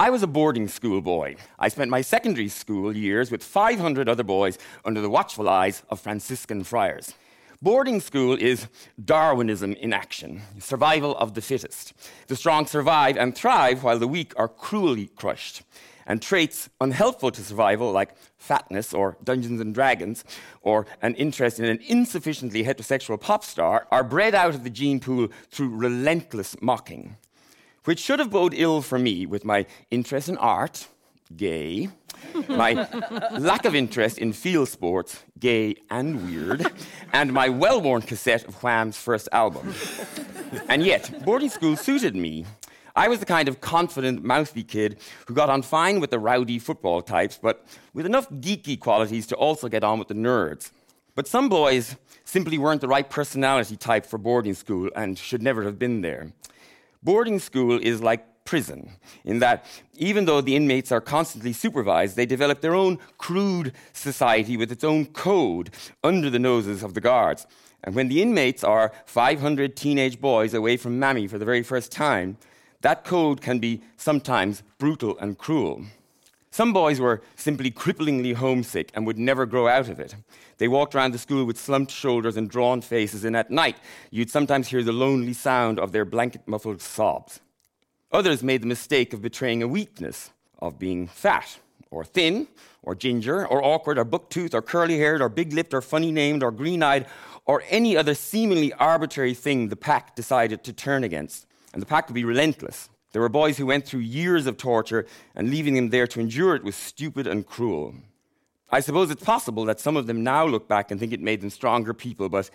I was a boarding school boy. I spent my secondary school years with 500 other boys under the watchful eyes of Franciscan friars. Boarding school is Darwinism in action, survival of the fittest. The strong survive and thrive while the weak are cruelly crushed. And traits unhelpful to survival, like fatness or Dungeons and Dragons, or an interest in an insufficiently heterosexual pop star, are bred out of the gene pool through relentless mocking which should have bode ill for me with my interest in art, gay, my lack of interest in field sports, gay and weird, and my well worn cassette of Wham's first album. and yet, boarding school suited me. I was the kind of confident, mouthy kid who got on fine with the rowdy football types, but with enough geeky qualities to also get on with the nerds. But some boys simply weren't the right personality type for boarding school and should never have been there. Boarding school is like prison, in that even though the inmates are constantly supervised, they develop their own crude society with its own code under the noses of the guards. And when the inmates are 500 teenage boys away from Mammy for the very first time, that code can be sometimes brutal and cruel. Some boys were simply cripplingly homesick and would never grow out of it. They walked around the school with slumped shoulders and drawn faces, and at night you'd sometimes hear the lonely sound of their blanket muffled sobs. Others made the mistake of betraying a weakness, of being fat, or thin, or ginger, or awkward, or buck toothed, or curly haired, or big lipped, or funny named, or green eyed, or any other seemingly arbitrary thing the pack decided to turn against. And the pack would be relentless. There were boys who went through years of torture, and leaving them there to endure it was stupid and cruel. I suppose it's possible that some of them now look back and think it made them stronger people, but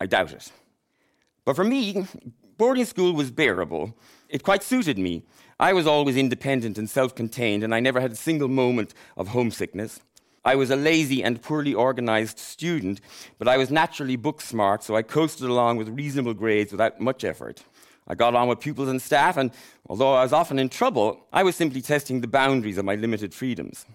I doubt it. But for me, boarding school was bearable. It quite suited me. I was always independent and self contained, and I never had a single moment of homesickness. I was a lazy and poorly organized student, but I was naturally book smart, so I coasted along with reasonable grades without much effort. I got on with pupils and staff, and although I was often in trouble, I was simply testing the boundaries of my limited freedoms.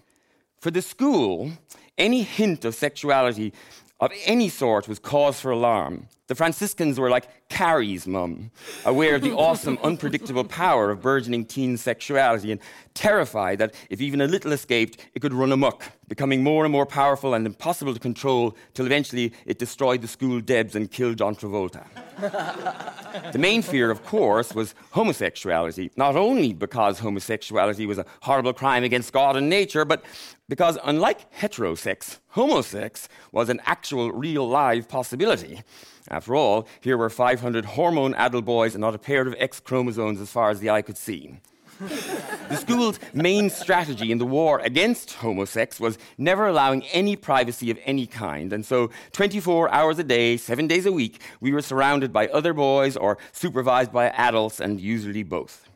For the school, any hint of sexuality of any sort was cause for alarm. The Franciscans were like Carrie's mum, aware of the awesome, unpredictable power of burgeoning teen sexuality and terrified that if even a little escaped, it could run amok, becoming more and more powerful and impossible to control till eventually it destroyed the school Debs and killed John Travolta. the main fear, of course, was homosexuality, not only because homosexuality was a horrible crime against God and nature, but because unlike heterosex, homosex was an actual, real, live possibility. After all, here were 500 hormone adult boys and not a pair of X chromosomes as far as the eye could see. the school's main strategy in the war against homosex was never allowing any privacy of any kind. And so, 24 hours a day, seven days a week, we were surrounded by other boys or supervised by adults, and usually both.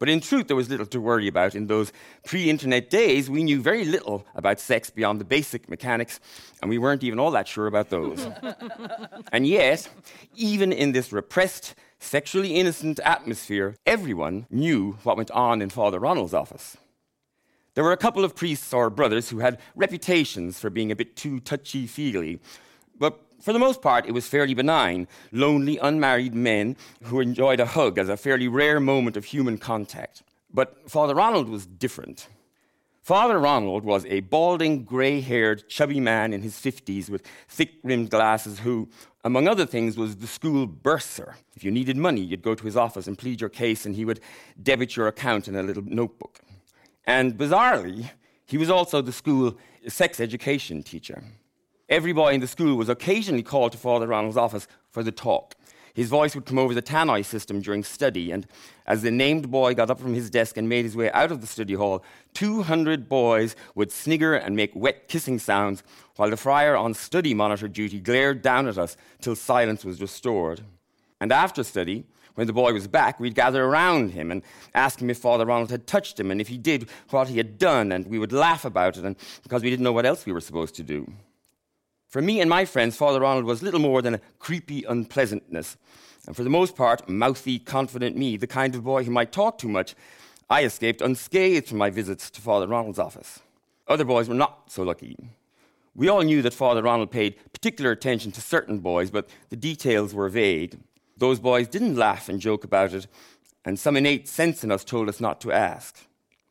But in truth, there was little to worry about. In those pre internet days, we knew very little about sex beyond the basic mechanics, and we weren't even all that sure about those. and yet, even in this repressed, sexually innocent atmosphere, everyone knew what went on in Father Ronald's office. There were a couple of priests or brothers who had reputations for being a bit too touchy feely, but for the most part, it was fairly benign. Lonely, unmarried men who enjoyed a hug as a fairly rare moment of human contact. But Father Ronald was different. Father Ronald was a balding, grey haired, chubby man in his 50s with thick rimmed glasses who, among other things, was the school bursar. If you needed money, you'd go to his office and plead your case, and he would debit your account in a little notebook. And bizarrely, he was also the school sex education teacher. Every boy in the school was occasionally called to Father Ronald's office for the talk. His voice would come over the tannoy system during study, and as the named boy got up from his desk and made his way out of the study hall, 200 boys would snigger and make wet kissing sounds, while the friar on study monitor duty glared down at us till silence was restored. And after study, when the boy was back, we'd gather around him and ask him if Father Ronald had touched him, and if he did, what he had done, and we would laugh about it, and because we didn't know what else we were supposed to do. For me and my friends, Father Ronald was little more than a creepy unpleasantness. And for the most part, mouthy, confident me, the kind of boy who might talk too much, I escaped unscathed from my visits to Father Ronald's office. Other boys were not so lucky. We all knew that Father Ronald paid particular attention to certain boys, but the details were vague. Those boys didn't laugh and joke about it, and some innate sense in us told us not to ask.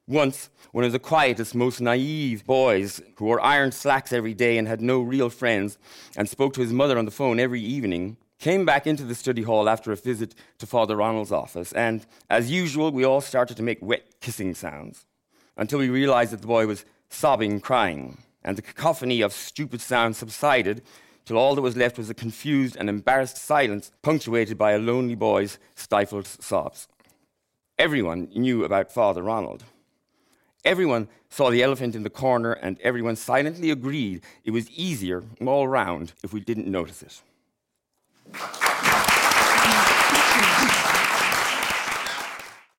Once, one of the quietest, most naive boys who wore iron slacks every day and had no real friends and spoke to his mother on the phone every evening came back into the study hall after a visit to Father Ronald's office. And as usual, we all started to make wet kissing sounds until we realized that the boy was sobbing, crying. And the cacophony of stupid sounds subsided till all that was left was a confused and embarrassed silence punctuated by a lonely boy's stifled sobs. Everyone knew about Father Ronald. Everyone saw the elephant in the corner, and everyone silently agreed it was easier all round if we didn't notice it.